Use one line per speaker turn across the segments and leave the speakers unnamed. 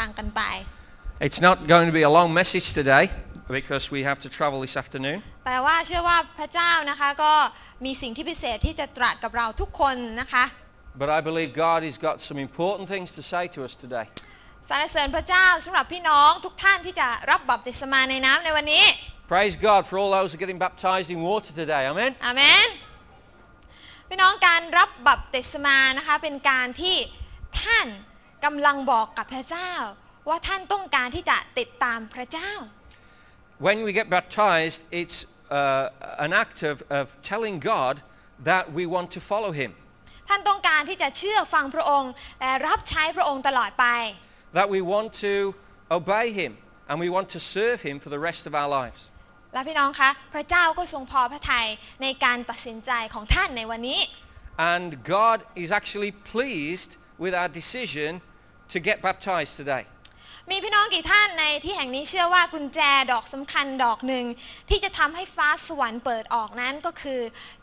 ทางกันไป
It's not going to be a long message today because we have to travel this afternoon.
แต่ว่าเชื่อว่าพระเจ้านะคะก็มีสิ่งที่พิเศษที่จะตรัสกับเราทุกคนนะคะ
But I believe God has got some important things to say to us today.
สรรเสริญพระเจ้าสำหรับพี่น้องทุกท่านที่จะรับบัพติศมาในน้ำในวันนี้
Praise God for all those who are getting baptized in water today. Amen.
อาเมนพี่น้องการรับบัพติศมานะคะเป็นการที่ท่าน กำลังบอกกับพระเจ้า ว่าท่านต้องการที่จะติดตามพระเจ้า
When we get baptized, it's uh, an act of, of telling God that we want to follow Him,
ท่านต้องการที่จะเชื่อฟังพระองค์และรับใช้พระองค์ตลอดไป
that we want to obey Him, and we want to serve Him for the rest of our lives.
และพี่น้องคะพระเจ้าก็ทรงพอพระทัยในการตัดสินใจของท่านในวันนี้
And God is actually pleased with our decision to get baptized today.
มีพี่น้องกี่ท่านในที่แห่งนี้เชื่อว่ากุญแจดอกสำคัญดอกหนึ่ง ที่จะทำให้ฟ้าสวรรค์เปิดออกนั้นก็คือ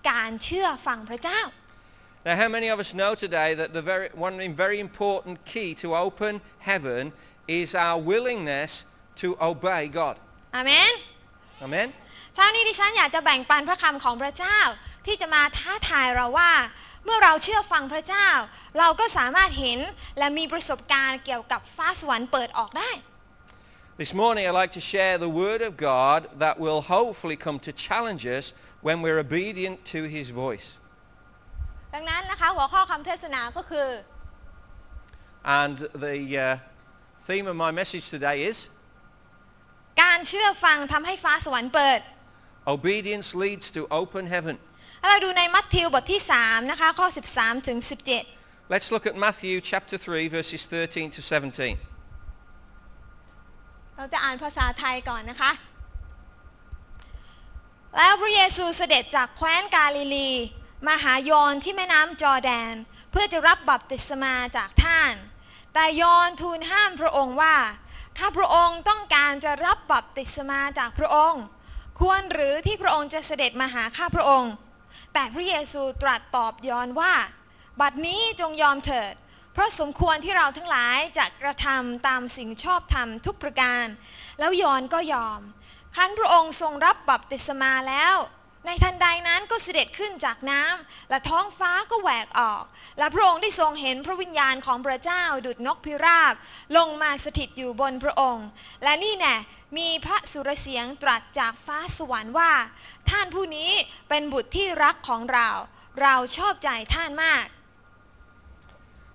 การเชื่อฟังพระเจ้า
Now, how many of us know today that the very, one very important key to open heaven is our willingness to obey God?
อาเมน
Amen?
เช้านี้ดิฉันอยากจะแบ่งปันพระคำของพระเจ้าที่จะมาท้าทายเราว่า เมื่อเราเชื่อฟังพระเจ้า เราก็สามารถเห็นและมีประสบการณ์เกี่ยวกับฟ้าสวรรค์เปิดออกได้
This morning I'd like to share the Word of God that will hopefully come to challenge us when we're obedient to His voice.
ดังนั้นนะคะหัวข้อคำเทศนาก็คือ
And the uh, theme of my message today is
การเชื่อฟังทำให้ฟ้าสวรรค์เปิด
Obedience leads to open heaven.
ถ้าเราดูในมัทธิวบทที่3นะคะข้อ 13ถึง17
Let's look at Matthew chapter 3 verses 13 to 17.
เราจะอ่านภาษาไทยก่อนนะคะ แล้วพระเยซูเสด็จจากแคว้นกาลิลี มาหายอนที่แม่น้ำจอร์แดน เพื่อจะรับบัพติศมาจากท่าน แต่ยอนทูลห้ามพระองค์ว่าข้าพระองค์ต้องการจะรับบัพติศมาจากพระองค์ ควรหรือที่พระองค์จะเสด็จมาหาข้าพระองค์ แต่พระเยซูตรัสตอบยอนว่า บัดนี้จงยอมเถิด เพราะสมควรที่เราทั้งหลายจะกระทำตามสิ่งชอบธรรมทุกประการ แล้วยอนก็ยอม ครั้นพระองค์ทรงรับบัพติศมาแล้วในทันใดนั้นก็เสด็จขึ้นจากน้ำและท้องฟ้าก็แหวกออก และพระองค์ได้ทรงเห็นพระวิญญาณของพระเจ้าดุจนกพิราบ ลงมาสถิตอยู่บนพระองค์ และนี่แน่ มีพระสุรเสียงตรัสจากฟ้าสวรรค์ว่า ท่านผู้นี้เป็นบุตรที่รักของเรา เราชอบใจท่านมาก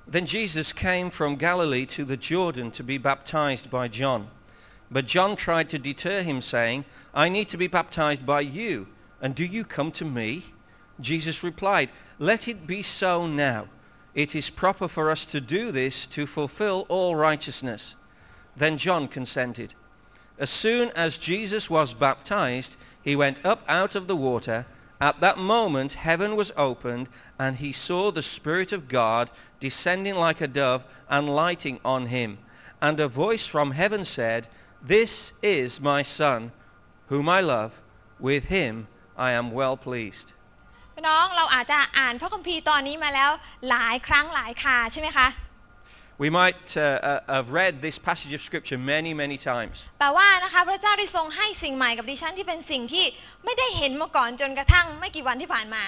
Then Jesus came from Galilee to the Jordan to be baptized by John. But John tried to deter him, saying, I need to be baptized by you, and do you come to me? Jesus replied, Let it be so now. It is proper for us to do this to fulfill all righteousness. Then John consented. As soon as Jesus was baptized, he went up out of the water. At that moment, heaven was opened, and he saw the Spirit of God descending like a dove and lighting on him. And a voice from heaven said, This is my Son, whom I love. With him I am well pleased.
พี่น้องเราอาจจะอ่านพระคัมภีร์ตอนนี้มาแล้วหลายครั้งหลายคราใช่ไหมคะ
We might uh, uh, have read this passage of Scripture many, many times.
แต่ว่านะคะพระเจ้าได้ทรงให้สิ่งใหม่กับดิฉันที่เป็นสิ่งที่ไม่ได้เห็นมาก่อนจนกระทั่งไม่กี่วันที่ผ่านมา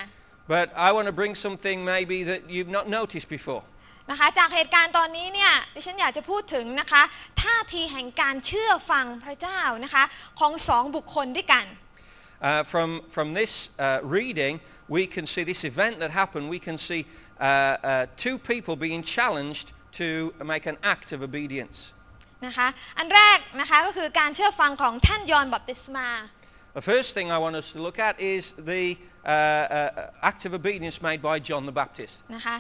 But I want to bring something maybe that you've not noticed before.
นะคะจากเหตุการณ์ตอนนี้เนี่ยดิฉันอยากจะพูดถึงนะคะท่าทีแห่งการเชื่อฟังพระเจ้านะคะของสองบุคคลด้วยกัน
Uh, from, from this uh, reading, we can see this event that happened, we can see uh, uh, two people being challenged to make an act of obedience.
นะคะอันแรกนะคะก็คือการเชื่อฟังของท่านยอห์นบัพติศมา
The first thing I want us to look at is the uh, uh, act of obedience made by John the Baptist.
นะคะ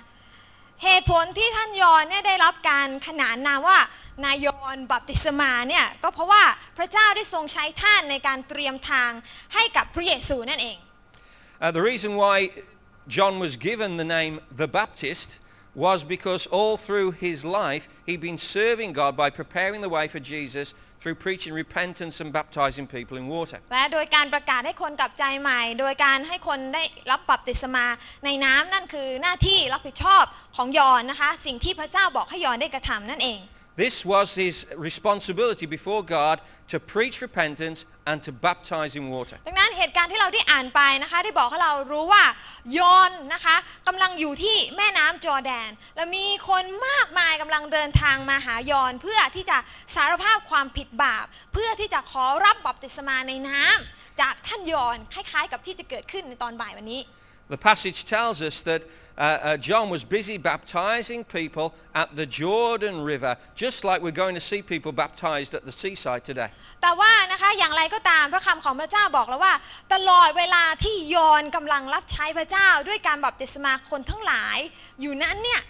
เหตุผลที่ท่านยอห์นเนี่ยได้รับการขนานนามว่านายยอห์นบัพติศมาเนี่ยก็เพราะว่าพระเจ้าได้ทรงใช้ท่านในการเตรียมทางให้กับพระเยซูนั่นเอง
Uh, the reason why John was given the name the Baptist was because all through his life he'd been serving God by preparing the way for Jesus through preaching repentance and baptizing people in water.
และโดยการประกาศให้คนกลับใจใหม่ โดยการให้คนได้รับบัพติศมาในน้ำนั่นคือหน้าที่รับผิดชอบของยอนนะคะ สิ่งที่พระเจ้าบอกให้ยอนได้กระทำนั่นเอง
This was his responsibility before God to preach repentance and to baptize in water.
ดังนั้นเหตุการณ์ที่เราได้อ่านไปนะคะได้บอกให้เรารู้ว่ายอนนะคะกำลังอยู่ที่แม่น้ำจอร์แดน และมีคนมากมายกำลังเดินทางมาหายอนเพื่อที่จะสารภาพความผิดบาป เพื่อที่จะขอรับบัพติศมาในน้ำจากท่านยอนคล้ายๆ กับที่จะเกิดขึ้นในตอนบ่ายวันนี้
The passage tells us that uh, uh, John was busy baptizing people at the Jordan River, just like we're going to see people baptized at the seaside today.
แต่ว่านะคะอย่างไรก็ตามพระคำของพระเจ้าบอกแล้วว่า ตลอดเวลาที่ยอนกำลังรับใช้พระเจ้า ด้วยการบัพติศมาคนทั้งหลาย อยู่นั้นเนี่ย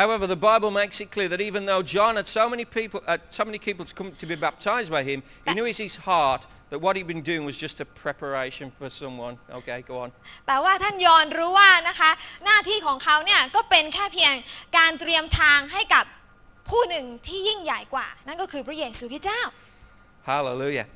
However, the Bible makes it clear that even though John had so many people, uh, so many people to come to be baptized by him, he knew in his heart that what he'd been doing was just a preparation for someone. Okay, go on.
แต่ว่าท่านยอนรู้ว่านะคะ หน้าที่ของเขาเนี่ยก็เป็นแค่เพียงการเตรียมทางให้กับผู้หนึ่งที่ยิ่งใหญ่กว่า นั่นก็คือพระเยซูคริสต์เจ้า
Hallelujah.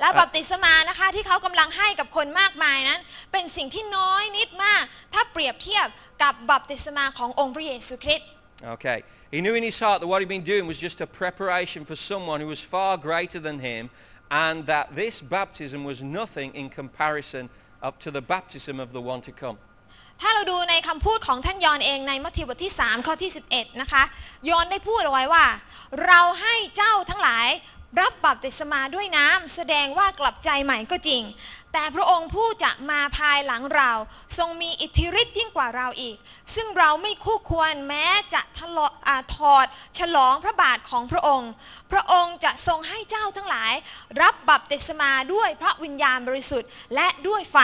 และบัพติศมานะคะที่เขากำลังให้กับคนมากมายนั้น เป็นสิ่งที่น้อยนิดมาก ถ้าเปรียบเทียบกับบัพติศมาขององค์พระเยซูคริสต์
Okay. He knew in his heart that what he'd been doing was just a preparation for someone who was far greater than him and that this baptism was nothing in comparison up to the baptism of the one to come.
ถ้าเราดูในคำพูดของท่านยอนเองในมัทธิวบทที่ 3 ข้อที่ 11 นะคะ ยอนได้พูดเอาไว้ว่า เราให้เจ้าทั้งหลายรับบัพติศมาด้วยน้ำแสดงว่ากลับใจใหม่ก็จริง แต่พระองค์ผู้จะมาภายหลังเรา ทรงมีอิทธิฤทธิ์ยิ่งกว่าเราอีก ซึ่งเราไม่คู่ควรแม้จะทะเลาะถอดฉลองพระบาทของพระองค์ พระองค์จะทรงให้เจ้าทั้งหลาย รับบัพติศมาด้วยพระวิญญาณบริสุทธิ์และด้วยไฟ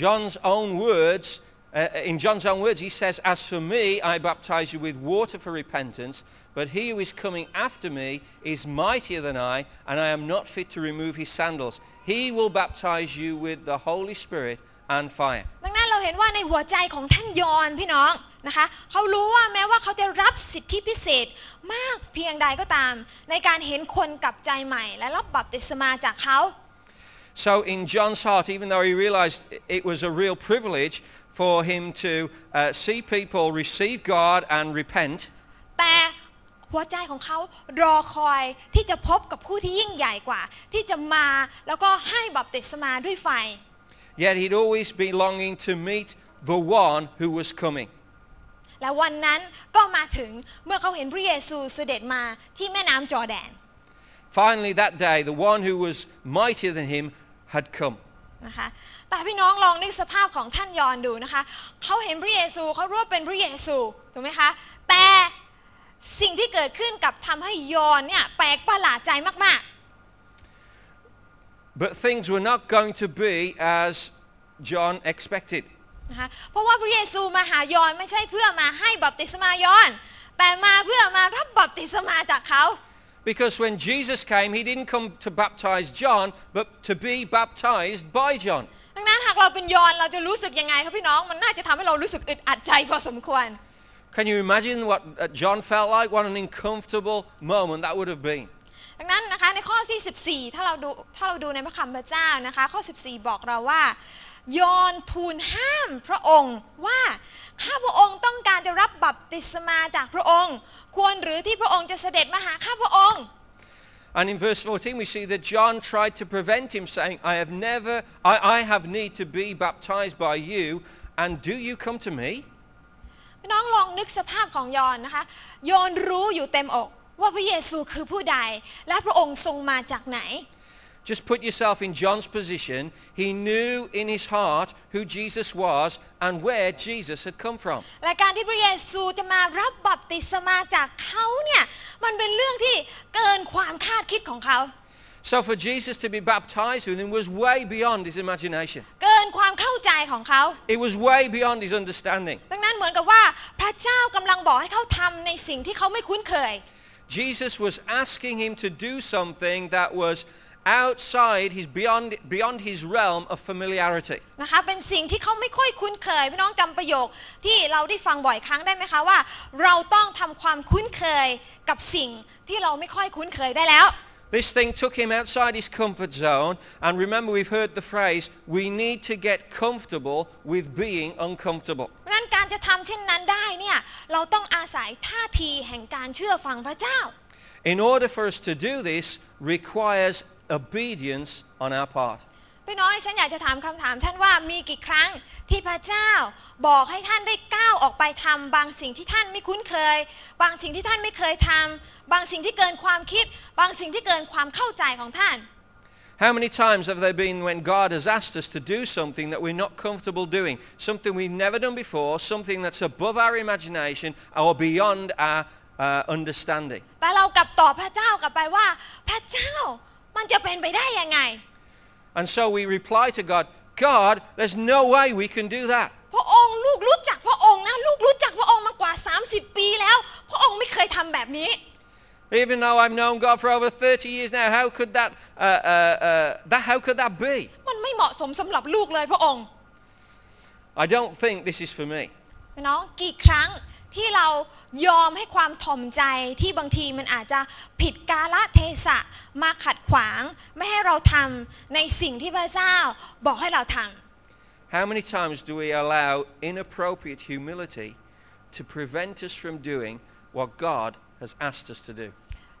John's own words, uh, in John's own words, he says, As for me, I baptize you with water for repentance, but he who is coming after me is mightier than I, and I am not fit to remove his sandals. He will baptize you with the Holy Spirit and fire.
ดังนั้นเราเห็นว่าในหัวใจของท่านยอนพี่น้องนะคะเขารู้ว่าแม้ว่าเขาจะรับสิทธิพิเศษมากเพียงใดก็ตาม ในการเห็นคนกลับใจใหม่ และรับบัพติศมาจากเขา
So in John's heart, even though he realized it was a real privilege for him to uh, see people receive God and repent,
แต่ หัวใจของเขารอคอยที่จะพบกับผู้ที่ยิ่งใหญ่กว่า ที่จะมาแล้วก็ให้บัพติศมาด้วยไฟ
yet he'd always be longing to meet the one who was coming.
และวันนั้นก็มาถึงเมื่อเขาเห็นพระเยซูเสด็จมาที่แม่น้ำจอร์แดน
Finally, that day, the one who was mightier than him had come.
นะคะแต่พี่น้องลองนึกสภาพของท่านยอนดูนะคะ เขาเห็นพระเยซูเขารู้ว่าเป็นพระเยซูถูกไหมคะ แต่ สิ่งที่เกิดขึ้นกับทำให้ยอนเนี่ยแปลกประหลาดใจมาก
But things were not going to be as John expected.
ๆนะคะเพราะว่าพระเยซูมาหายอนไม่ใช่เพื่อมาให้บัพติศมายอน แต่มาเพื่อมารับบัพติศมาจากเขา
Because when Jesus came, he didn't come to baptize John, but to be baptized by John.
ดังนั้นหากเราเป็นยอนเราจะรู้สึกยังไงครับพี่น้อง มันน่าจะทำให้เรารู้สึกอึดอัดใจพอสมควร
Can you imagine what uh, John felt like? What an uncomfortable moment that would have been.
ดังนั้นนะคะในข้อที่ 14 ถ้าเราดูถ้าเราดูในพระคำพระเจ้านะคะข้อ 14 บอกเราว่า ยอนทูลห้ามพระองค์ว่าข้าพระองค์ต้องการจะรับบัพติศมาจากพระองค์ ควรหรือที่พระองค์จะเสด็จมาหาข้าพระองค์
And in verse 14, we see that John tried to prevent him, saying, I have never, I, I have need to be baptized by you, and do you come to me?
พี่น้องลองนึกสภาพของยอนนะคะ ยอนรู้อยู่เต็มอกว่าพระเยซูคือผู้ใด และพระองค์ทรงมาจากไหน
Just put yourself in John's position. He knew in his heart who Jesus was and where Jesus had come from.
และการที่พระเยซูจะมารับบัพติศมาจากเขาเนี่ยมันเป็นเรื่องที่เกินความคาดคิดของเขา
So for Jesus to be baptized with him was way beyond his imagination.
เกินความเข้าใจของเขา
It was way beyond his understanding.
ดังนั้นเหมือนกับว่าพระเจ้ากำลังบอกให้เขาทำในสิ่งที่เขาไม่คุ้นเคย
Jesus was asking him to do something that was outside his beyond beyond his realm of familiarity.
นะคะเป็นสิ่งที่เขาไม่ค่อยคุ้นเคยพี่น้องจำประโยคที่เราได้ฟังบ่อยครั้งได้ไหมคะว่า เราต้องทำความคุ้นเคยกับสิ่งที่เราไม่ค่อยคุ้นเคยได้แล้ว
This thing took him outside his comfort zone. And remember, we've heard the phrase, we need to get comfortable with being uncomfortable.
เพราะฉะนั้นการจะทำเช่นนั้นได้เนี่ยเราต้องอาศัยท่าทีแห่งการเชื่อฟังพระเจ้า
In order for us to do this requires obedience on our part.
พี่น้องฉันอยากจะถามคำถาม ท่านว่ามีกี่ครั้งที่พระเจ้าบอกให้ท่านได้ก้าวออกไปทำบางสิ่งที่ท่านไม่คุ้นเคย บางสิ่งที่ท่านไม่เคยทำบางสิ่งที่เกินความคิด บางสิ่งที่เกินความเข้าใจของท่าน
How many times have there been when God has asked us to do something that we're not comfortable doing, something we've never done before, something that's above our imagination or beyond our uh, understanding?
แต่เรากลับตอบพระเจ้ากลับไปว่า พระเจ้ามันจะเป็นไปได้ยังไง
And so we reply to God, God, there's no way we can do that.
พระองค์ลูกรู้จักพระองค์นะลูกรู้จักพระองค์มากว่า 30 ปีแล้ว พระองค์ไม่เคยทำแบบนี้
Even though I've known God for over 30 years now, how could that, uh, uh, uh, that, how could that be?
มันไม่เหมาะสมสำหรับลูกเลยพระองค์
I don't think this is for me.
พี่น้องกี่ครั้ง ที่เรายอมให้ความถ่อมใจที่บางทีมันอาจจะผิดกาลเทศะมาขัดขวาง ไม่ให้เราทำในสิ่งที่พระเจ้าบอกให้เราทำ
How many times do we allow inappropriate humility to prevent us from doing what God has asked us to do?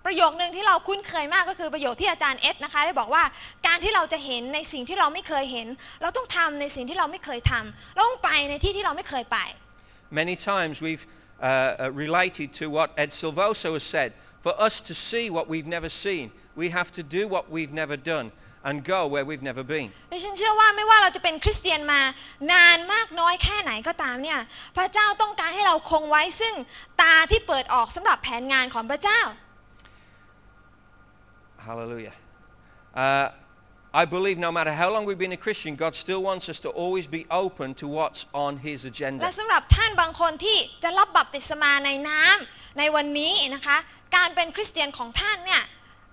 ประโยคนึงที่เราคุ้นเคยมากก็คือประโยคที่อาจารย์เอสนะคะได้บอกว่าการที่เราจะเห็นในสิ่งที่เราไม่เคยเห็น เราต้องทำในสิ่งที่เราไม่เคยทำเราต้องไปในที่ที่เราไม่เคยไป
Many times we've uh, uh, related to what Ed Silvoso has said. For us to see what we've never seen, we have to do what we've never done and go where we've never been.
ดิฉันเชื่อว่าไม่ว่าเราจะเป็นคริสเตียนมานานมากน้อยแค่ไหนก็ตามเนี่ยพระเจ้าต้องการให้เราคงไว้ซึ่งตาที่เปิดออกสำหรับแผนงานของพระเจ้า
Hallelujah. Uh, I believe no matter how long we've been a Christian, God still wants us to always be open to what's on His
และ
agenda.
สำหรับท่านบางคนที่จะรับบัพติศมาในน้ำในวันนี้นะคะ การเป็นคริสเตียนของท่านเนี่ย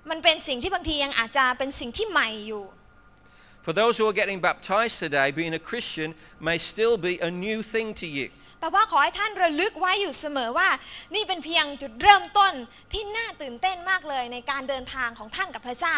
มันเป็นสิ่งที่บางทียังอาจจะเป็นสิ่งที่ใหม่อยู่
For those who are getting baptized today, being a Christian may still be a new thing to you.
แต่ว่าขอให้ท่านระลึกไว้อยู่เสมอว่า นี่เป็นเพียงจุดเริ่มต้นที่น่าตื่นเต้นมากเลยในการเดินทางของท่านกับพระเจ้า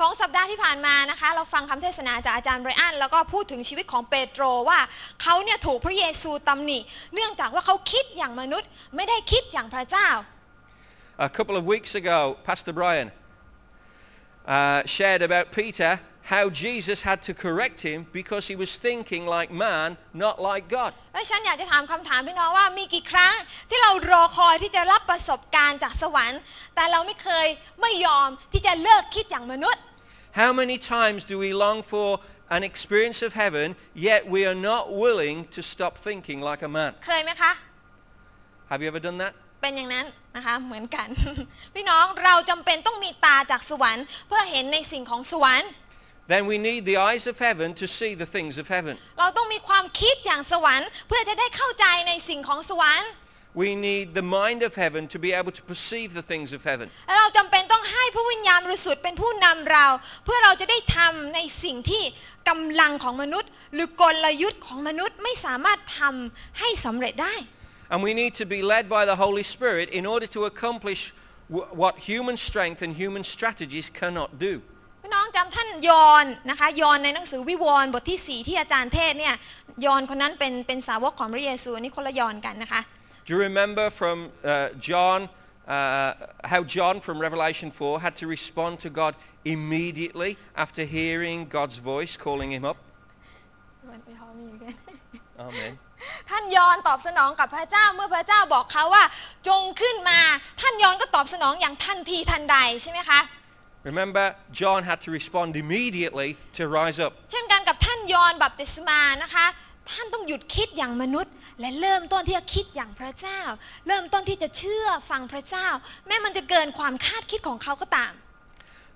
สองสัปดาห์ที่ผ่านมานะคะ เราฟังคำเทศนาจากอาจารย์ไบรอันแล้วก็พูดถึงชีวิตของเปโตรว่าเขาเนี่ยถูกพระเยซูตำหนิ เนื่องจากว่าเขาคิดอย่างมนุษย์ ไม่ได้คิดอย่างพระเจ้า
A couple of weeks ago, Pastor Brian uh, shared about Peter, how Jesus had to correct him because he was thinking like man, not like God.
และฉันอยากจะถามคำถามพี่น้องว่ามีกี่ครั้งที่เรารอคอยที่จะรับประสบการณ์จากสวรรค์ แต่เราไม่เคยไม่ยอมที่จะเลิกคิดอย่างมนุษย์
How many times do we long for an experience of heaven, yet we are not willing to stop thinking like a man?
เคยไหมคะ
Have you ever done that?
เป็นอย่างนั้นนะคะเหมือนกัน พี่น้องเราจำเป็นต้องมีตาจากสวรรค์ เพื่อเห็นในสิ่งของสวรรค์
Then we need the eyes of heaven to see the things of heaven.
เราต้องมีความคิดอย่างสวรรค์ เพื่อจะได้เข้าใจในสิ่งของสวรรค์
We need the mind of heaven to be able to perceive the things of heaven.
และเราจำเป็นต้องให้พระวิญญาณบริสุทธิ์เป็นผู้นำเรา เพื่อเราจะได้ทำในสิ่งที่กำลังของมนุษย์ หรือกลยุทธ์ของมนุษย์ไม่สามารถทำให้สำเร็จได้
And we need to be led by the Holy Spirit in order to accomplish w- what human strength and human strategies cannot do.
พี่น้องจำท่านยอนนะคะยอนในหนังสือวิวรณ์บทที่ 4 ที่อาจารย์เทศเนี่ยยอนคนนั้นเป็นเป็นสาวกของพระเยซูอันนี้คนละยอนกันนะคะ
Do you remember from uh, John, uh, how John from Revelation 4 had to respond to God immediately after hearing God's voice calling him up? Amen.
ท่านยอนตอบสนองกับพระเจ้าเมื่อพระเจ้าบอกเขาว่า จงขึ้นมา ท่านยอนก็ตอบสนองอย่างทันทีทันใดใช่ไหมคะ
Remember, John had to respond immediately to rise up.
เช่นกันกับท่านยอนบัพติศมานะคะ ท่านต้องหยุดคิดอย่างมนุษย์ และเริ่มต้นที่จะคิดอย่างพระเจ้า เริ่มต้นที่จะเชื่อฟังพระเจ้า แม้มันจะเกินความคาดคิดของเขาก็ตาม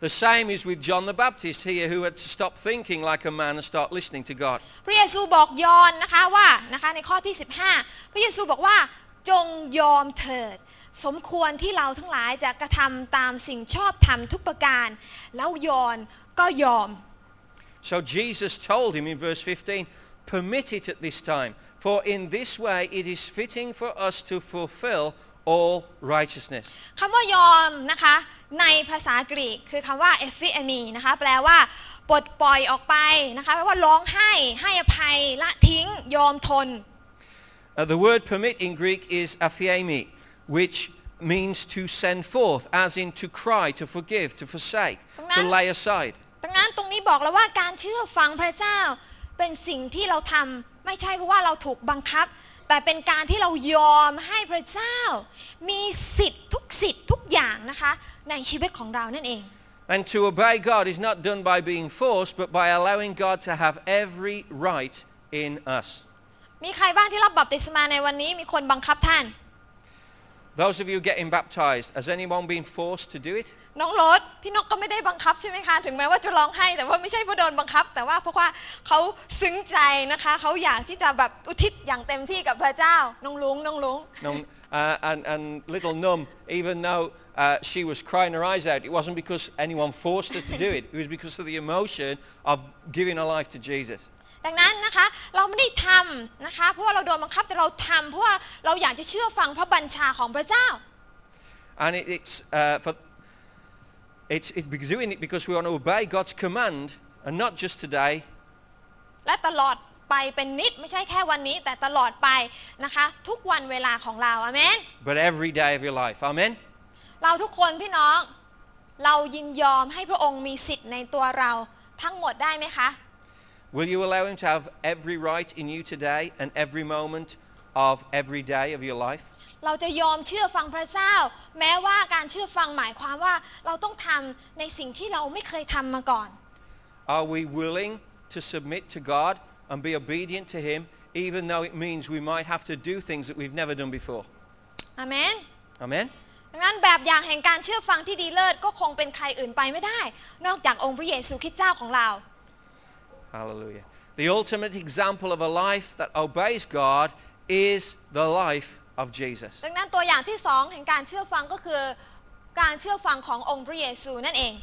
The same is with John the Baptist here who had to stop thinking like a man and start listening to God.
พระเยซูบอกยอห์นนะคะว่านะคะในข้อที่ 15 พระเยซูบอกว่าจงยอมเถิด สมควรที่เราทั้งหลายจะกระทำตามสิ่งชอบธรรมทุกประการ แล้วยอห์นก็ยอม
So Jesus told him in verse 15, permit it at this time, for in this way it is fitting for us to fulfill all righteousness.
คำว่ายอมนะคะในภาษากรีกคือคำว่าเอฟิเอมีนะคะแปลว่าปลดปล่อยออกไปนะคะแปลว่าร้องไห้ให้อภัยละทิ้งยอมทน
Uh, the word permit in Greek is aphiemi, which means to send forth, as in to cry, to forgive, to forsake, to
Tengah.
lay aside.
ดังนั้นตรงนี้บอกแล้วว่าการเชื่อฟังพระเจ้า เป็นสิ่งที่เราทำ ไม่ใช่เพราะว่าเราถูกบังคับ แต่เป็นการที่เรายอมให้พระเจ้า มีสิทธิ์ทุกสิทธิ์ทุกอย่างนะคะในชีวิตของเรานั่นเอง
And to obey God is not done by being forced, but by allowing God to have every right in us.
มีใครบ้างที่รับบัพติศมาในวันนี้มีคนบังคับท่าน
Those of you getting baptized, has anyone been forced to do it?
น้องโรสพี่นกก็ไม่ได้บังคับใช่ไหมคะ ถึงแม้ว่าจะร้องไห้ แต่ว่าไม่ใช่เพราะโดนบังคับ แต่ว่าเพราะว่าเขาซึ้งใจนะคะเขาอยากที่จะแบบอุทิศอย่างเต็มที่กับพระเจ้า น้องลุงน้องลุง
No, uh, and, and little Num, even though uh, she was crying her eyes out, it wasn't because anyone forced her to do it. It was because of the emotion of giving her life to Jesus.
ดังนั้นนะคะเราไม่ได้ทำนะคะเพราะว่าเราโดนบังคับแต่เราทำเพราะว่าเราอยากจะเชื่อฟังพระบัญชาของพระเจ้า
And it, it's, uh, for, it's it, we're doing it because we want to obey God's command and not just today,
และตลอดไปเป็นนิดไม่ใช่แค่วันนี้แต่ตลอดไปนะคะทุกวันเวลาของเราอาเมน
but every day of your life. Amen?
เราทุกคนพี่น้อง เรายินยอมให้พระองค์มีสิทธิ์ในตัวเราทั้งหมดได้ไหมคะ
Will you allow him to have every right in you today and every moment of every day of your life?
เราจะยอมเชื่อฟังพระเจ้า แม้ว่าการเชื่อฟังหมายความว่าเราต้องทำในสิ่งที่เราไม่เคยทำมาก่อน
Are we willing to submit to God and be obedient to him even though it means we might have to do things that we've never done before?
อาเมน
Amen?
ดังนั้นแบบอย่างแห่งการเชื่อฟังที่ดีเลิศก็คงเป็นใครอื่นไปไม่ได้ นอกจากองค์พระเยซูคริสต์เจ้าของเรา
Hallelujah. The ultimate example of a life that obeys God is the life of Jesus.
ดังนั้นตัวอย่างที่สองแห่งการเชื่อฟังก็คือการเชื่อฟังขององค์พระเยซูนั่นเอง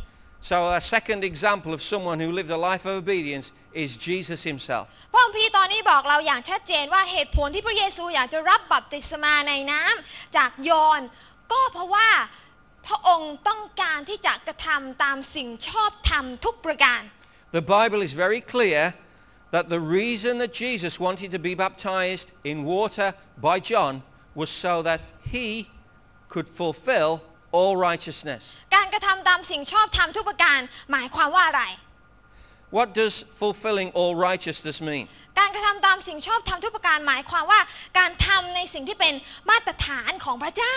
So a second example of someone who lived a life of obedience is Jesus himself.
พระคัมภีร์ตอนนี้บอกเราอย่างชัดเจนว่าเหตุผลที่พระเยซูอยากจะรับบัพติศมาในน้ำจากยอห์นก็เพราะว่าพระองค์ต้องการที่จะกระทำตามสิ่งชอบธรรมทุกประการ
The Bible is very clear that the reason that Jesus wanted to be baptized in water by John was so that he could fulfill all righteousness.
การกระทำตามสิ่งชอบธรรมทุกประการ หมายความว่าอะไร
What does fulfilling all righteousness mean?
การกระทำตามสิ่งชอบธรรมทุกประการหมายความว่า การทำในสิ่งที่เป็นมาตรฐานของพระเจ้า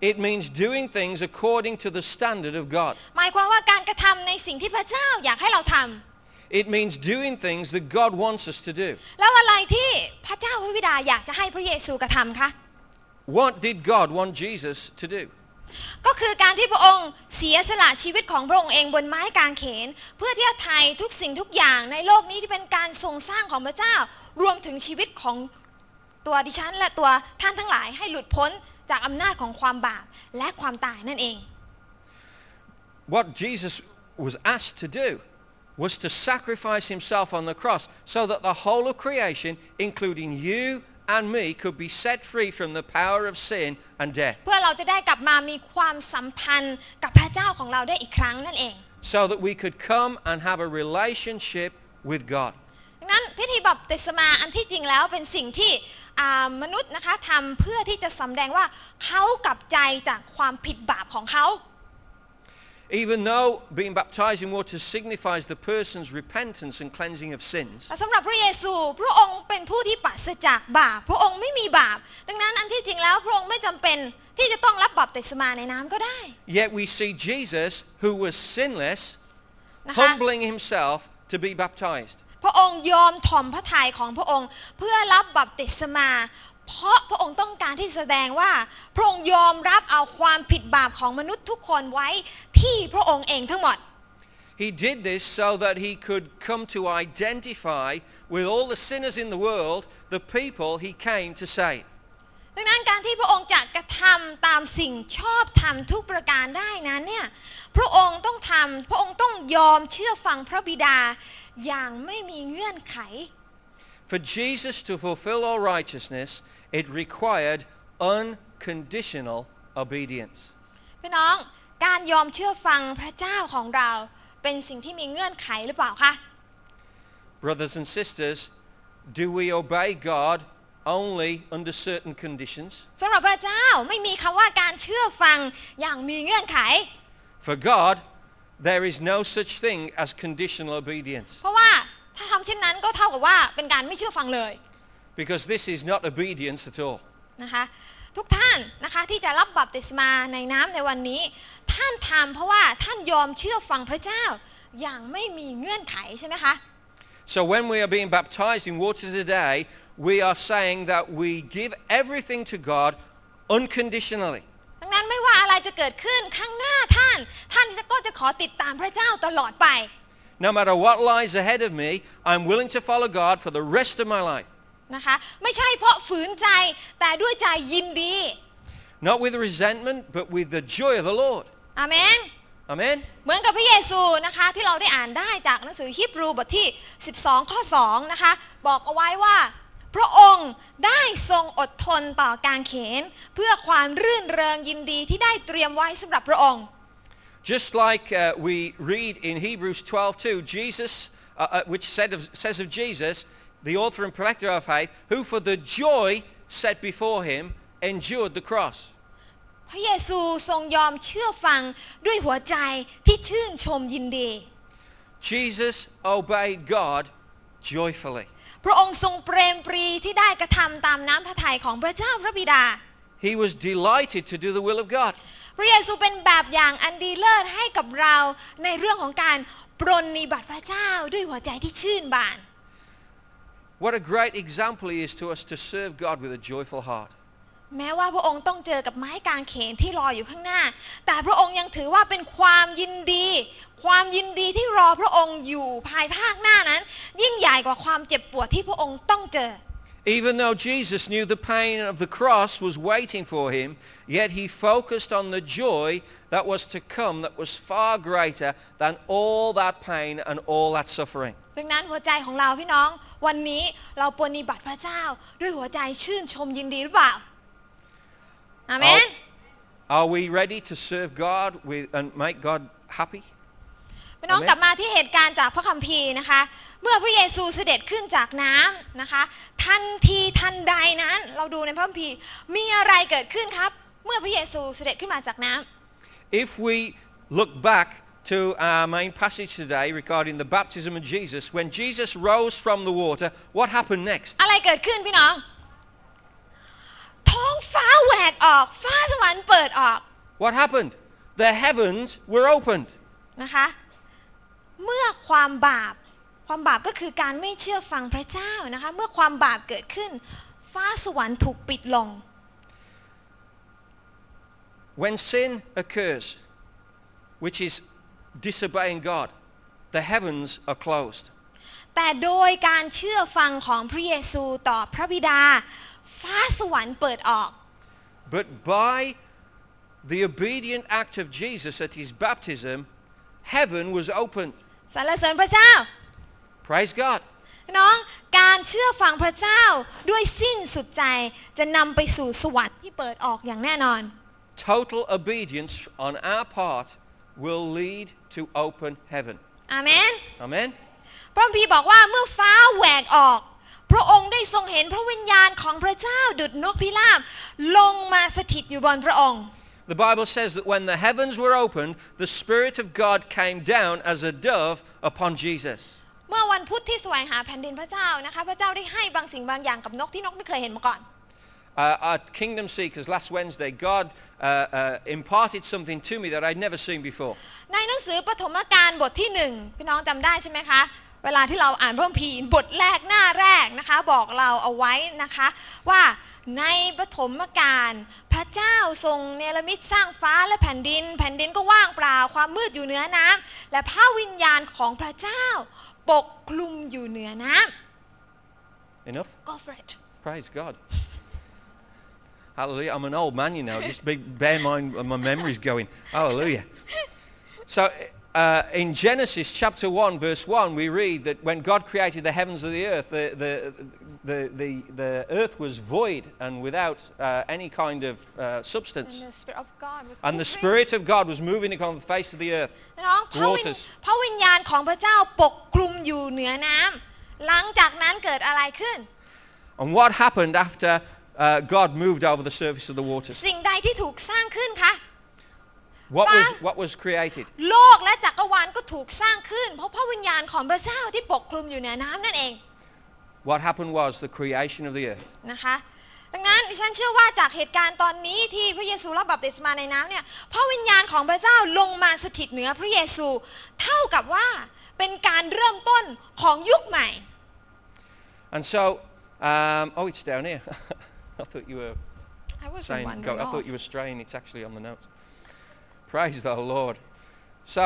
It means doing things according to the standard of God.
หมายความว่าการกระทำในสิ่งที่พระเจ้าอยากให้เราทำ
It means doing things that God wants us to do.
แล้วอะไรที่พระเจ้าพระบิดาอยากจะให้พระเยซูกระทำคะ
What did God want Jesus to do?
ก็คือการที่พระองค์เสียสละชีวิตของพระองค์เองบนไม้กางเขน เพื่อที่จะไถ่ทุกสิ่งทุกอย่างในโลกนี้ที่เป็นการทรงสร้างของพระเจ้า รวมถึงชีวิตของตัวดิฉันและตัวท่านทั้งหลายให้หลุดพ้น จากอำนาจของความบาปและความตายนั่นเอง
What Jesus was asked to do was to sacrifice himself on the cross so that the whole of creation, including you and me, could be set free from the power of sin and death.
เพื่อเราจะได้กลับมามีความสัมพันธ์กับพระเจ้าของเราได้อีกครั้งนั่นเอง
So that we could come and have a relationship with God.
ดังนั้นพิธีบัพติศมาอันที่จริงแล้วเป็นสิ่งที่อ่า มนุษย์นะคะทำเพื่อที่จะสำแดงว่าเขากลับใจจากความผิดบาปของเขา
Even though being baptized in water signifies the person's repentance and cleansing of sins,
แต่สำหรับพระเยซูพระองค์เป็นผู้ที่ปราศจากบาปพระองค์ไม่มีบาป ดังนั้นอันที่จริงแล้วพระองค์ไม่จำเป็นที่จะต้องรับบัพติศมาในน้ำก็ได้
yet we see Jesus, who was sinless,
นะคะ
humbling himself to be baptized.
พระองค์ยอมถ่อมพระทัยของพระองค์ เพื่อรับบัพติศมา เพราะพระองค์ต้องการที่แสดงว่า พระองค์ยอมรับเอาความผิดบาปของมนุษย์ทุกคนไว้ที่พระองค์เองทั้งหมด
He did this so that he could come to identify with all the sinners in the world, the people he came to save.
ดังนั้นการที่พระองค์จะกระทำตามสิ่งชอบธรรมทุกประการได้นั้นเนี่ย พระองค์ต้องทำพระองค์ต้องยอมเชื่อฟังพระบิดา อย่างไม่มีเงื่อนไข
For Jesus to fulfill all righteousness, it required unconditional obedience.
พี่น้อง การยอมเชื่อฟังพระเจ้าของเรา เป็นสิ่งที่มีเงื่อนไขหรือเปล่าคะ
Brothers and sisters, do we obey God only under certain conditions?
สำหรับพระเจ้าไม่มีคำว่าการเชื่อฟังอย่างมีเงื่อนไข
For God, there is no such thing as conditional obedience
เพราะว่าถ้าทำเช่นนั้นก็เท่ากับว่าเป็นการไม่เชื่อฟังเลย
because this is not obedience at all.
นะคะทุกท่านนะคะที่จะรับบัพติศมาในน้ำในวันนี้ ท่านทำเพราะว่าท่านยอมเชื่อฟังพระเจ้า อย่างไม่มีเงื่อนไขใช่ไหมคะ
So when we are being baptized in water today, we are saying that we give everything to God unconditionally.
ดังนั้นไม่ว่าอะไรจะเกิดขึ้นข้างหน้าท่าน ท่านก็จะขอติดตามพระเจ้าตลอดไป
No matter what lies ahead of me, I'm willing to follow God for the rest of my life.
นะคะไม่ใช่เพราะฝืนใจแต่ด้วยใจยินดี
Not with resentment, but with the joy of the Lord.
อาเมน
Amen?
เหมือนกับพระเยซูนะคะที่เราได้อ่านได้จากหนังสือฮีบรูบทที่ 12 ข้อ 2 นะคะบอกเอาไว้ว่า พระองค์ได้ทรงอดทนต่อการเขนเพื่อความรื่นเริงยินดีที่ได้เตรียมไว้สำหรับพระองค์
Just like uh, we read in Hebrews 12:2, Jesus, uh, uh, which said of, says of Jesus, the author and perfecter of faith, who for the joy set before him endured the cross.
พระเยซูทรงยอมเชื่อฟังด้วยหัวใจที่ชื่นชมยินดี
Jesus obeyed God joyfully.
พระองค์ทรงเปรมปรีที่ได้กระทำตามน้ำพระทัยของพระเจ้าพระบิดา
He was delighted to do the will of God.
พระเยซูเป็นแบบอย่างอันดีเลิศให้กับเราในเรื่องของการปรนนิบัติพระเจ้าด้วยหัวใจที่ชื่นบาน
What a great example he is to us to serve God with a joyful heart.
แม้ว่าพระองค์ต้องเจอกับไม้กางเขนที่รออยู่ข้างหน้า แต่พระองค์ยังถือว่าเป็นความยินดี ความยินดีที่รอพระองค์อยู่ภายภาคหน้านั้น ยิ่งใหญ่กว่าความเจ็บปวดที่พระองค์ต้องเจอ
Even though Jesus knew the pain of the cross was waiting for him, yet he focused on the joy that was to come that was far greater than all that pain and all that suffering.
ดังนั้นหัวใจของเราพี่น้องวันนี้เราปรนนิบัติพระเจ้าด้วยหัวใจชื่นชมยินดีหรือเปล่าอาเมน
Are we ready to serve God with, and make God happy?
พี่น้อง
Amen
กลับมาที่เหตุการณ์จากพระคัมภีร์นะคะ เมื่อพระเยซูเสด็จขึ้นจากน้ำนะคะ ทันทีทันใดนั้นเราดูในพระคัมภีร์มีอะไรเกิดขึ้นครับ เมื่อพระเยซูเสด็จขึ้นมาจากน้ำ
If we look back to our main passage today regarding the baptism of Jesus, when Jesus rose from the water, what happened next?
อะไรเกิดขึ้นพี่น้อง ท้องฟ้าแหวกออก ฟ้าสวรรค์เปิดออก
What happened? The heavens were opened.
นะคะ เมื่อความบาปความบาปก็คือการไม่เชื่อฟังพระเจ้านะคะเมื่อความบาปเกิดขึ้น ฟ้าสวรรค์ถูกปิดลง
When sin occurs, which is disobeying God, the heavens are closed.
แต่โดยการเชื่อฟังของพระเยซูต่อพระบิดา ฟ้าสวรรค์เปิดออก
But by the obedient act of Jesus at his baptism, heaven was opened.
สรรเสริญพระเจ้า
Praise God.
พี่น้องการเชื่อฟังพระเจ้าด้วยสิ้นสุดใจจะนำไปสู่สวรรค์ที่เปิดออกอย่างแน่นอน
Total obedience on our part will lead to open heaven.
อาเมน
Amen?
พระคัมภีร์บอกว่าเมื่อฟ้าแหวกออก พระองค์ได้ทรงเห็นพระวิญญาณของพระเจ้าดุจนกพิราบลงมาสถิตอยู่บนพระองค์
The Bible says that when the heavens were opened, the Spirit of God came down as a dove upon Jesus.
เมื่อวันพุธที่แสวงหาแผ่นดินพระเจ้านะคะ พระเจ้าได้ให้บางสิ่งบางอย่างกับนกที่นกไม่เคยเห็นมาก่อน
Uh, at Kingdom Seekers last Wednesday, God uh, uh, imparted something to me that I'd never seen before.
ในหนังสือปฐมกาลบทที่หนึ่งพี่น้องจำได้ใช่ไหมคะ เวลาที่เราอ่านพระคัมภีร์บทแรกหน้าแรกนะคะ บอกเราเอาไว้นะคะ ว่าในปฐมกาลพระเจ้าทรงเนรมิตสร้างฟ้าและแผ่นดิน แผ่นดินก็ว่างเปล่าความมืดอยู่เหนือน้ำและพระวิญญาณของพระเจ้า ปกคลุมอยู่เหนือน้ำ
Enough?
Go for it
Praise God. Hallelujah. I'm an old man, you know. Just be, bear in mind when my memory's going. Hallelujah. So uh, in Genesis chapter 1, verse 1, we read that when God created the heavens and the earth, the, the, the, the, the earth was void and without uh, any kind of uh, substance.
And the spirit of God was
And the
moving.
Spirit of God was moving upon the face of the earth.
น้องพระวิญ
Waters
พระวิญญาณของพระเจ้าปกคลุมอยู่เหนือน้ำหลังจากนั้นเกิดอะไรขึ้น
And what happened after uh, God moved over the surface of the waters?
สิ่งใดที่ถูกสร้างขึ้นคะ
What was,
Fire.
what was created?
โลกและจักรวาลก็ถูกสร้างขึ้น เพราะพระวิญญาณของพระเจ้าที่ปกคลุมอยู่เหนือน้ำนั่นเอง
What happened was the creation of the earth.
นะคะดังนั้นดิฉันเชื่อว่าจากเหตุการณ์ตอนนี้ที่พระเยซูรับบัพติศมาในน้ำเนี่ยพระวิญญาณของพระเจ้าลงมาสถิตเหนือพระเยซู เท่ากับว่าเป็นการเริ่มต้นของยุคใหม่
And so, um, oh, it's down here. I thought you were
I was
saying,
wondering
go, I
off.
thought you were straying. It's actually on the notes. Praise the Lord. So,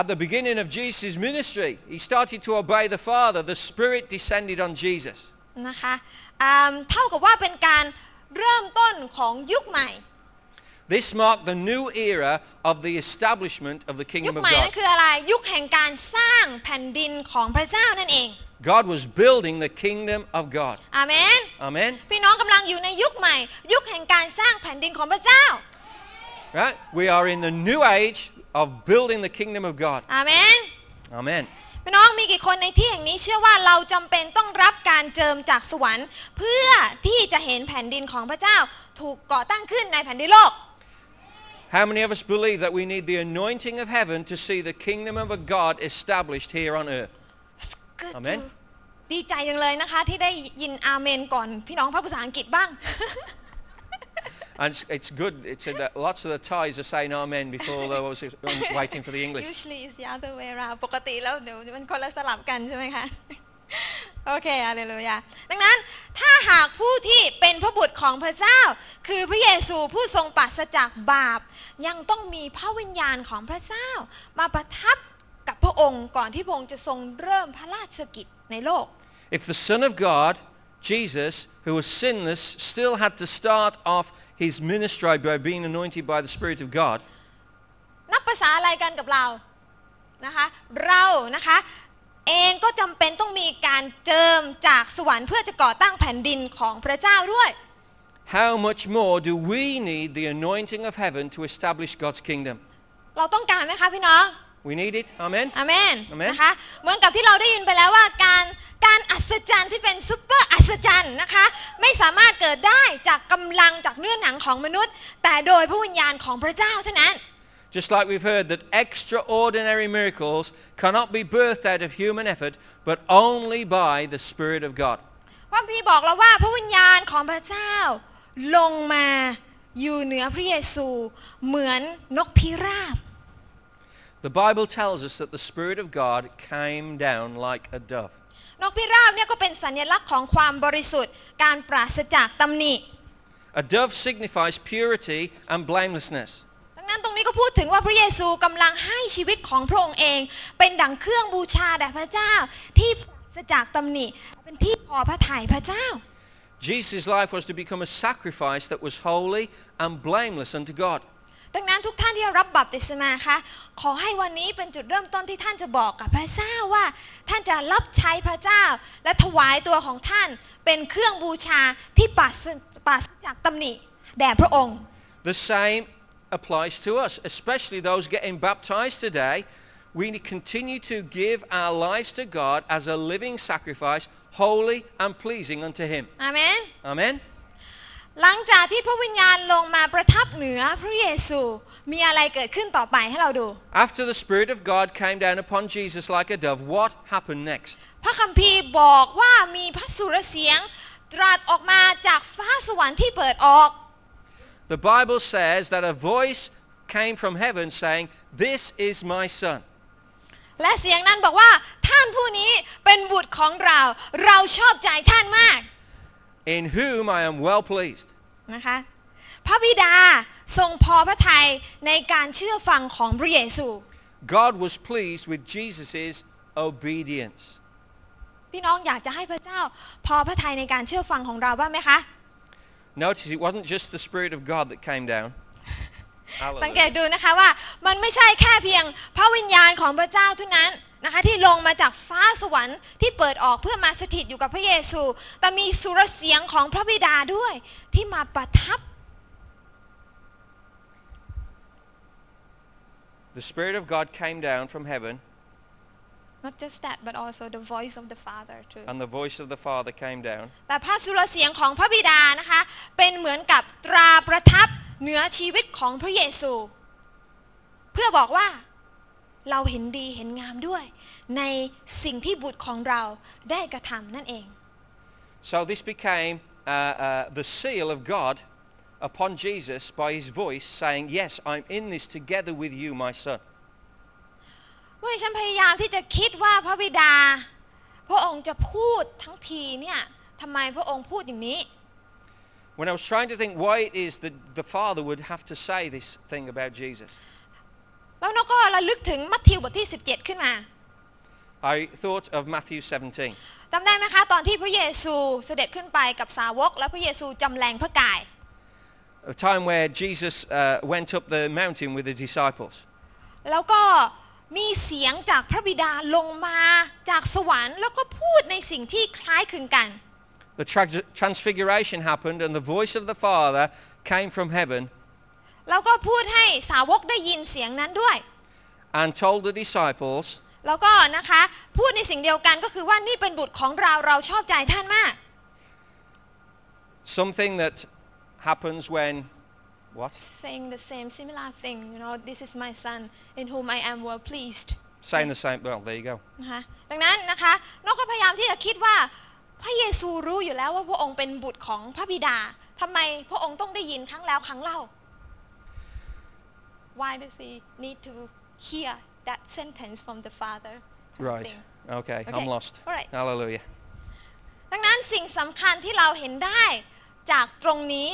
at the beginning of Jesus' ministry, he started to obey the Father. The Spirit descended on Jesus.
นะคะอ่าเท่ากับว่าเป็นการเริ่มต้นของยุคใหม่
This marked the new era of the establishment of the
ยุ
kingdom
ค
of
ใหม่นั่
God.
นคืออะไร ยุคแห่งการสร้างแผ่นดินของพระเจ้านั่นเอง
God was building the kingdom of God.
อาเมน
Amen.
พี่น้องกำลังอยู่ในยุคใหม่ ยุคแห่งการสร้างแผ่นดินของพระเจ้า
Right? We are in the new age of building the kingdom of God.
อาเมน
Amen.
พี่น้องมีกี่คนในที่แห่งนี้เชื่อว่าเราจำเป็นต้องรับการเจิมจากสวรรค์ เพื่อที่จะเห็นแผ่นดินของพระเจ้า ถูกก่อตั้งขึ้นในแผ่นดินโลก
How many of us believe that we need the anointing of heaven to see the kingdom of God established here on earth?
Good to-
Amen
ดีใจจังเลยนะคะ ที่ได้ยินอาเมนก่อนพี่น้องภาคภาษาอังกฤษบ้าง
And it's, it's good. It's that lots of the Thais are saying amen before they was waiting for the English.
Usually is the other way around ปกติแล้วเดี๋ยวมันคนละสลับกันใช่ไหมคะโอเคอาเลลูยาดังนั้นถ้าหากผู้ที่เป็นพระบุตรของพระเจ้า คือพระเยซูผู้ทรงปราศจากบาป ยังต้องมีพระวิญญาณของพระเจ้า มาประทับกับพระองค์ก่อนที่พระองค์จะทรงเริ่มพระราชกิจในโลก
If the Son of God, Jesus, who was sinless, still had to start off his ministry by being anointed by the Spirit of God,
นับภาษาอะไรกันกับเรานะคะเรานะคะเองก็จำเป็นต้องมีการเจิมจากสวรรค์เพื่อจะก่อตั้งแผ่นดินของพระเจ้าด้วย
how much more do we need the anointing of heaven to establish God's kingdom?
เราต้องการไหมคะพี่น้อง
We need it. Amen.
อาเมน
อาเมน
นะคะเหมือนกับที่เราได้ยินไปแล้วว่าการการอัศจรรย์ที่เป็นซุปเปอร์อัศ จรรย์นะคะ ไม่สามารถเกิดได้จากกำลังจากเนื้อหนังของมนุษย์ แต่โดยพระวิญญาณของพระเจ้าเท่านั้น
Just like we've heard that extraordinary miracles cannot be birthed out of human effort, but only by the Spirit of God.
ว่าพี่บอกเราว่าพระวิญญาณของพระเจ้า ลงมาอยู่เหนือพระเยซูเหมือนนกพิราบ
The Bible tells us that the Spirit of God came down like a dove.
นกพิราบเนี่ยก็เป็นสัญลักษณ์ของความบริสุทธิ์ การปราศจากตำหนิ
A dove signifies purity and blamelessness.
ดังนั้นตรงนี้ก็พูดถึงว่าพระเยซูกำลังให้ชีวิตของพระองค์เอง เป็นดังเครื่องบูชาแด่พระเจ้าที่ปราศจากตำหนิ เป็นที่พอพระทัยพระเจ้า
Jesus' life was to become a sacrifice that was holy and blameless unto God.
ดังนั้นทุกท่านที่รับบัพติศมาคะขอให้วันนี้เป็นจุดเริ่มต้นที่ท่านจะบอกกับพระเจ้าว่า ท่านจะรับใช้พระเจ้า และถวายตัวของท่านเป็นเครื่องบูชาที่ปราศปราศจากตำหนิแด่พระองค์
The same applies to us, especially those getting baptized today. We continue to give our lives to God as a living sacrifice, holy and pleasing unto Him.
อาเมน
Amen?
หลังจากที่พระวิญญาณลงมาประทับเหนือพระเยซูมีอะไรเกิดขึ้นต่อไปให้เราดู
After the Spirit of God came down upon Jesus like a dove, what happened next?
พระคัมภีร์บอกว่ามีพระสุรเสียงตรัสออกมาจากฟ้าสวรรค์ที่เปิดออก
The Bible says that a voice came from heaven saying, This is my son.
และเสียงนั้นบอกว่าท่านานผู้นี้เป็นบุตรของเรา เราชอบใจท่านมาก
in whom I am well pleased.
นะคะพระบิดาทรงพอพระทัยในการเชื่อฟังของพระเยซู
God was pleased with Jesus' obedience.
พี่น้องอยากจะให้พระเจ้าพอพระทัยในการเชื่อฟังของเราบ้างไหมคะ
Notice it wasn't just the Spirit of God that came down.
สังเกต
Hallelujah.
ดูนะคะว่ามันไม่ใช่แค่เพียงพระวิญญาณของพระเจ้าเท่านั้น นะคะที่ลงมาจากฟ้าสวรรค์ที่เปิดออกเพื่อมาสถิตอยู่กับพระเยซู แต่มีสุรเสียงของพระบิดาด้วยที่มาประทับ
The Spirit of God came down from heaven
not just that but also the voice of the Father too
and the voice of the Father came down
แต่พระสุรเสียงของพระบิดานะคะเป็นเหมือนกับตราประทับเหนือชีวิตของพระเยซู เพื่อบอกว่าเราเห็นดีเห็นงามด้วย ในสิ่งที่บุตรของเราได้กระทำนั่นเอง
So this became uh, uh, the seal of God upon Jesus by his voice saying, yes, I'm in this together with you, my son.
เมื่อฉันพยายามที่จะคิดว่าพระบิดา พระองค์จะพูดทั้งทีเนี่ยทำไมพระองค์พูดอย่างนี้
When I was trying to think why it is that the Father would have to say this thing about Jesus,
แล้วนกก็ระลึกถึงมัทธิวบทที่ 17 ขึ้นมา
I thought of Matthew 17.
จำได้ไหมคะ ตอนที่พระเยซูเสด็จขึ้นไปกับสาวก และพระเยซูจำแรงพระกาย
A time where Jesus uh, went up the mountain with the disciples.
แล้วก็มีเสียงจากพระบิดาลงมาจากสวรรค์ แล้วก็พูดในสิ่งที่คล้ายคลึงกัน
The tra- transfiguration happened and the voice of the Father came from heaven
แล้วก็พูดให้สาวกได้ยินเสียงนั้นด้วย
and told the disciples,
แล้วก็นะคะพูดในสิ่งเดียวกันก็คือว่านี่เป็นบุตรของเราเราชอบใจท่านมาก
something that happens when, what?
saying the same similar thing you know this is my son in whom I am well pleased
Saying the same, well, there you go.
นะคะดังนั้นนะคะนกก็พยายามที่จะคิดว่าพระเยซูรู้อยู่แล้วว่าพระองค์เป็นบุตรของพระบิดาทำไมพระองค์ต้องได้ยินครั้งแล้วครั้งเล่า Why does he need to hear that sentence from the father kind of
Right.
thing?
Okay,
Okay.
I'm lost.
All right.
Hallelujah.
ดังนั้นสิ่งสำคัญที่เราเห็นได้จากตรงนี้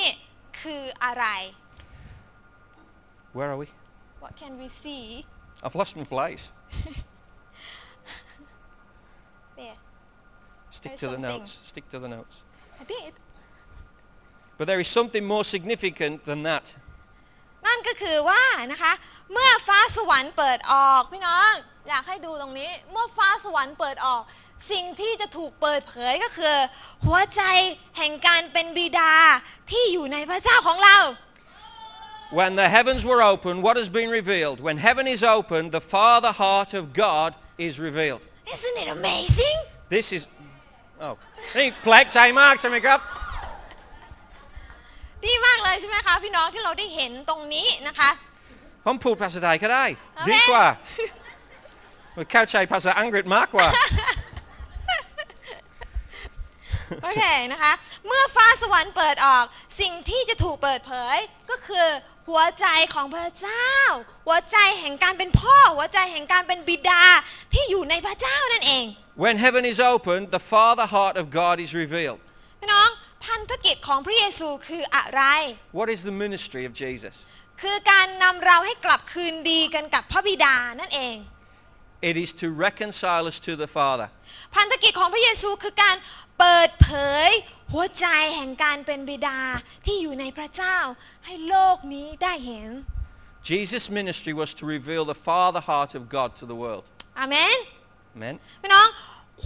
คืออะไร
Where are we?
What can we see
I've lost my place.
there
Stick
There's
to the
something.
notes. Stick to the notes.
I did
But there is something more significant than that.
นั่นก็คือว่านะคะ เมื่อฟ้าสวรรค์เปิดออก พี่น้องอยากให้ดูตรงนี้ เมื่อฟ้าสวรรค์เปิดออก สิ่งที่จะถูกเปิดเผยก็คือ หัวใจแห่งการเป็นบิดาที่อยู่ในพระเจ้าของเรา
When the heavens were opened, what has been revealed? When heaven is opened, the Father heart of God is revealed.
Isn't it amazing
This is... Oh. นี่แปลกใจมากใช่ไหมครับ
ดีมากเลย ใช่ไหมคะพี่น้องที่เราได้เห็นตรงนี้นะคะ
ผมพูดภาษาไทยก็ได้
Amen.
ดีกว่าเข้าใจภาษาอังกฤษมากกว่า
โอเคนะคะ เมื่อฟ้าสวรรค์เปิดออก สิ่งที่จะถูกเปิดเผยก็คือหัวใจของพระเจ้า หัวใจแห่งการเป็นพ่อ หัวใจแห่งการเป็นบิดาที่อยู่ในพระเจ้านั่นเอง
When heaven is opened, the Father heart of God is revealed.
พี่น้อง พันธกิจของพระเยซูคืออะไร
What is the ministry of Jesus?
คือการนำเราให้กลับคืนดีกันกับพระบิดานั่นเอง
It is to reconcile us to the Father.
พันธกิจของพระเยซูคือการเปิดเผยหัวใจแห่งการเป็นบิดาที่อยู่ในพระเจ้าให้โลกนี้ได้เห็น
Jesus' ministry was to reveal the Father heart of God to the world.
อาเมน
Amen.
พี่น้อง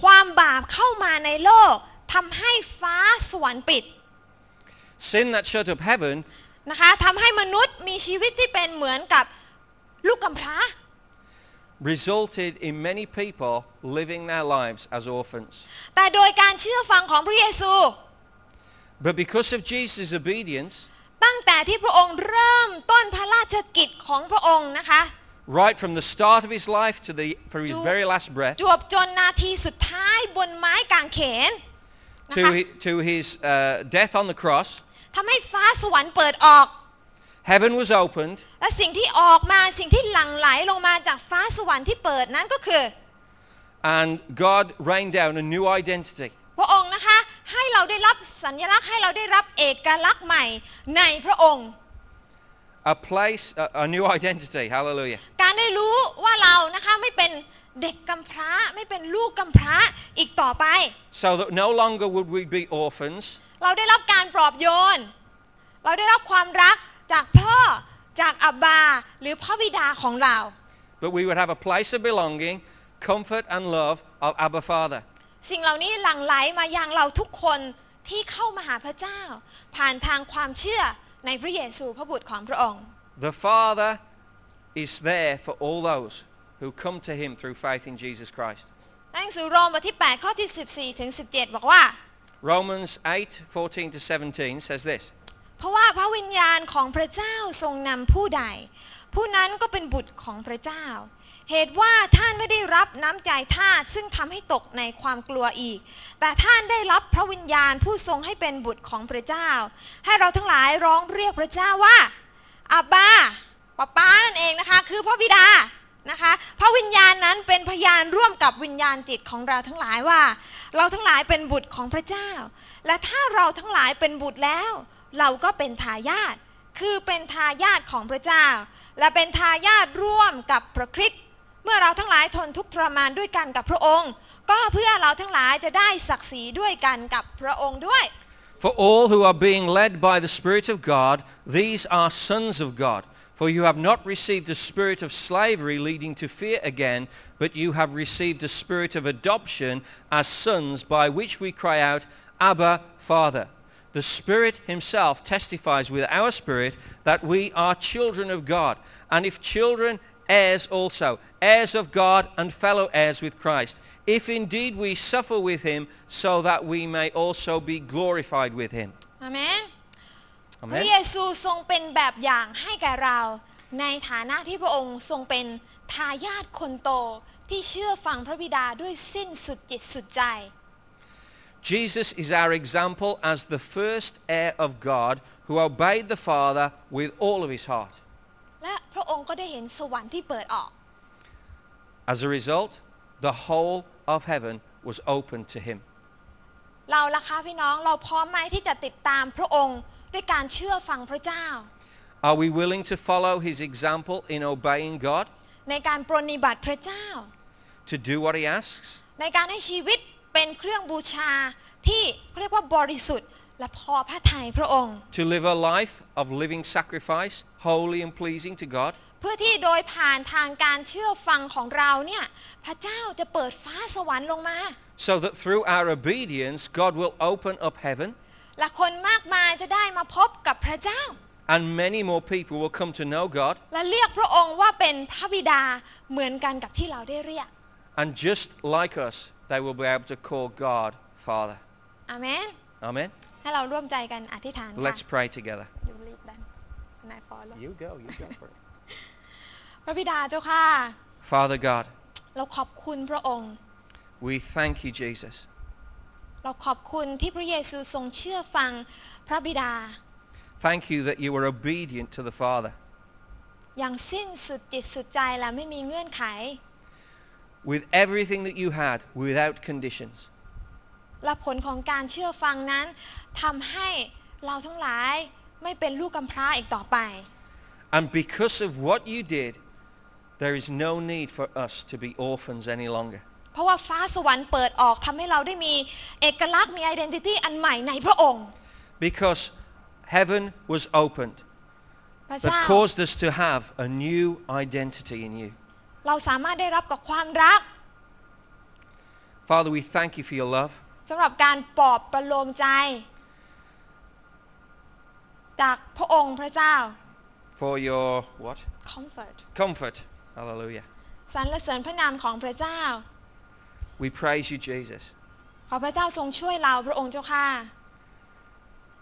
ความบาปเข้ามาในโลก ทำให้ฟ้าสวรรค์ปิด
Sin that shut up heaven
นะคะทำให้มนุษย์มีชีวิตที่เป็นเหมือนกับลูกกำพร้า
resulted in many people living their lives as orphans.
แต่โดยการเชื่อฟังของพระเยซู
But because of Jesus' obedience,
ตั้งแต่ที่พระองค์เริ่มต้นพระราชกิจของพระองค์นะคะ
right from the start of his life to the, for his
To-
very last breath,
จวบจนนาทีสุดท้ายบนไม้กางเขนนะ
to,
คะ
hi- to his uh, death on the cross,
ทำให้ฟ้าสวรรค์เปิดออก
heaven was opened,
และสิ่งที่ออกมาสิ่งที่หลั่งไหลลงมาจากฟ้าสวรรค์ที่เปิดนั้นก็คือ
and God rained down a new identity.
พระองค์นะคะให้เราได้รับสัญลักษณ์ให้เราได้รับเอกลักษณ์ใหม่ในพระองค์
A place, a, a new identity. Hallelujah.
การได้รู้ว่าเรานะคะไม่เป็น เด็กกำพร้าไม่เป็นลูกกำพร้าอีกต่อไป
So that no longer would we be orphans,
เราได้รับการปลอบโยน เราได้รับความรักจากพ่อจากอับบา หรือพ่อบิดาของเรา
but we would have a place of belonging, comfort and love of Abba Father.
สิ่งเหล่านี้หลั่งไหลมายังเราทุกคนที่เข้ามาหาพระเจ้า ผ่านทางความเชื่อในพระเยซูพระบุตรของพระองค์
The Father is there for all those who come to him through faith in Jesus Christ.
หนังสือโรมบทที่ 8 ข้อที่ 14 ถึง 17 บอกว่า
Romans 8, 14 to 17 says this.
เพราะว่าพระวิญญาณของพระเจ้าทรงนำผู้ใด ผู้นั้นก็เป็นบุตรของพระเจ้า เหตุว่าท่านไม่ได้รับน้ำใจทาสซึ่งทำให้ตกในความกลัวอีก แต่ท่านได้รับพระวิญญาณผู้ทรงให้เป็นบุตรของพระเจ้า ให้เราทั้งหลายร้องเรียกพระเจ้าว่าอับบาป้าป้านั่นเองนะคะ คือพระบิดา นะคะ พระวิญญาณนั้นเป็นพยานร่วมกับวิญญาณจิตของเราทั้งหลายว่า เราทั้งหลายเป็นบุตรของพระเจ้า และถ้าเราทั้งหลายเป็นบุตรแล้ว เราก็เป็นทายาทคือเป็นทายาทของพระเจ้า และเป็นทายาทร่วมกับพระคริสต์เมื่อเราทั้งหลายทนทุกข์ทรมานด้วยกันกับพระองค์ ก็เพื่อเราทั้งหลายจะได้ศักดิ์ศรีด้วยกันกับพระองค์ด้วย
For all who are being led by the Spirit of God, these are sons of God. For you have not received the spirit of slavery leading to fear again, but you have received the spirit of adoption as sons by which we cry out, Abba, Father. The Spirit himself testifies with our spirit that we are children of God. And if children, heirs also, heirs of God and fellow heirs with Christ. If indeed we suffer with him, so that we may also be glorified with him.
Amen. พ
Amen.
ระเยซูทรงเป็นแบบอย่างให้แก่เรา ในฐานะที่พระองค์ทรงเป็นทายาทคนโตที่เชื่อฟังพระบิดาด้วยสิ้นสุดจิตสุดใจ
Jesus is our example as the first heir of God who obeyed the Father with all of his heart.
และพระองค์ก็ได้เห็นสวรรค์ที่เปิดออก
As a result, the whole of heaven was open to him.
เราล่ะคะพี่น้องเราพร้อมไหมที่จะติดตามพระองค์ ด้วยการเชื่อฟังพระเจ้า
Are we willing to follow his example in obeying God,
ในการปรนนิบัติพระเจ้า
to do what he asks,
ในการให้ชีวิตเป็นเครื่องบูชาที่เรียกว่าบริสุทธิ์และพอพระทัยพระองค์
to live a life of living sacrifice, holy and pleasing to God,
เพื่อที่โดยผ่านทางการเชื่อฟังของเราเนี่ยพระเจ้าจะเปิดฟ้าสวรรค์ลงมา
so that through our obedience, God will open up heaven
และคนมากมายจะได้มาพบกับพระเจ้า
and many more people will come to know God.
และเรียกพระองค์ว่าเป็นพระบิดาเหมือนกันกับที่เราได้เรียก
And just like us, they will be able to call God Father.
อาเมน
Amen.
ให้เราร่วมใจกันอธิษฐานค่ะ
Let's pray together.
You lead then. And I follow.
You go, you go for it.
พระบิดาเจ้าค่ะ
Father God,
เราขอบคุณพระองค์
we thank you, Jesus.
เราขอบคุณที่พระเยซูทรงเชื่อฟังพระบิดา
Thank you that you were obedient to the Father.
อย่างสิ้นสุดจิตสุดใจและไม่มีเงื่อนไข
with everything that you had without conditions.
และผลของการเชื่อฟังนั้นทำให้เราทั้งหลายไม่เป็นลูกกำพร้าอีกต่อไป
And because of what you did, there is no need for us to be orphans any longer.
เพราะว่าฟ้าสวรรค์เปิดออกทำให้เราได้มีเอกลักษณ์มี identity อันใหม่ในพระองค์
Because heaven was opened
พระ
that
เจ้า
caused us to have a new identity in you.
เราสามารถได้รับกับความรัก
Father, we thank you for your love.
สำหรับการปลอบประโลมใจ จากพระองค์พระเจ้า
for your what?
comfort
Comfort. Hallelujah.
สรรเสริญพระนามของพระเจ้า
We praise you, Jesus.
ขอพระเจ้าทรงช่วยเราพระองค์เจ้าค่ะ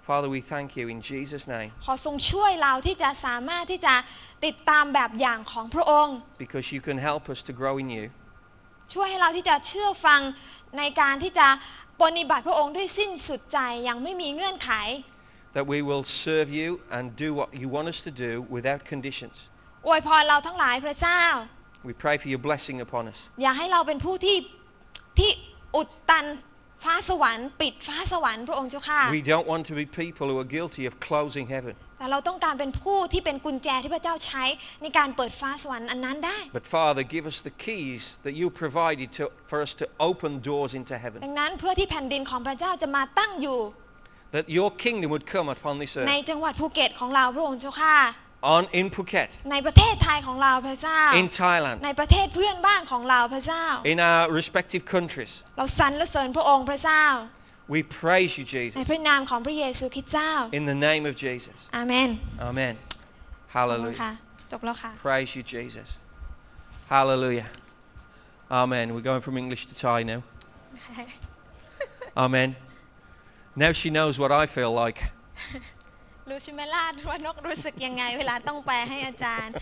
Father, we thank you in Jesus' name
ขอทรงช่วยเราที่จะสามารถที่จะติดตามแบบอย่างของพระองค์
because you can help us to grow in you.
ช่วยให้เราที่จะเชื่อฟังในการที่จะปฏิบัติพระองค์ด้วยสิ้นสุดใจอย่างไม่มีเงื่อนไข
That we will serve you and do what you want us to do without conditions.
อวยพรเราทั้งหลายพระเจ้า
We pray for your blessing upon us.
อย่าให้เราเป็นผู้ที่ ที่อุดตันฟ้าสวรรค์ปิดฟ้าสวรรค์พระองค์เจ้าค่ะ
We don't want to be people who are guilty of closing heaven.
แต่เราต้องการเป็นผู้ที่เป็นกุญแจที่พระเจ้าใช้ในการเปิดฟ้าสวรรค์อันนั้นได้
But Father, give us the keys that you provided to, for us to open doors into heaven.
ดังนั้นเพื่อที่แผ่นดินของพระเจ้าจะมาตั้งอยู่
That your kingdom would come upon this
ใน
earth.
จังหวัดภูเก็ตของเราพระองค์เจ้าค่ะ
On in Phuket,
ในประเทศไทยของเราพระเจ้า
in Thailand,
ในประเทศเพื่อนบ้านของเราพระเจ้า
in our respective countries.
เราสรรเสริญพระองค์พระเจ้า
We praise you,
ใน
Jesus.
พระนามของพระเยซูคริสต์เจ้า
In the name of Jesus.
อาเมน
Amen.
ขอบคุณ
Hallelujah.
ค่ะจบแล้วค่ะ
Praise you, Jesus. Hallelujah. Amen. We're going from English to Thai now. Amen. Now she knows what I feel like. ู
ชิเมล่าว่านกรู้สึกยังไง เวลาต้องแปลให้อาจารย์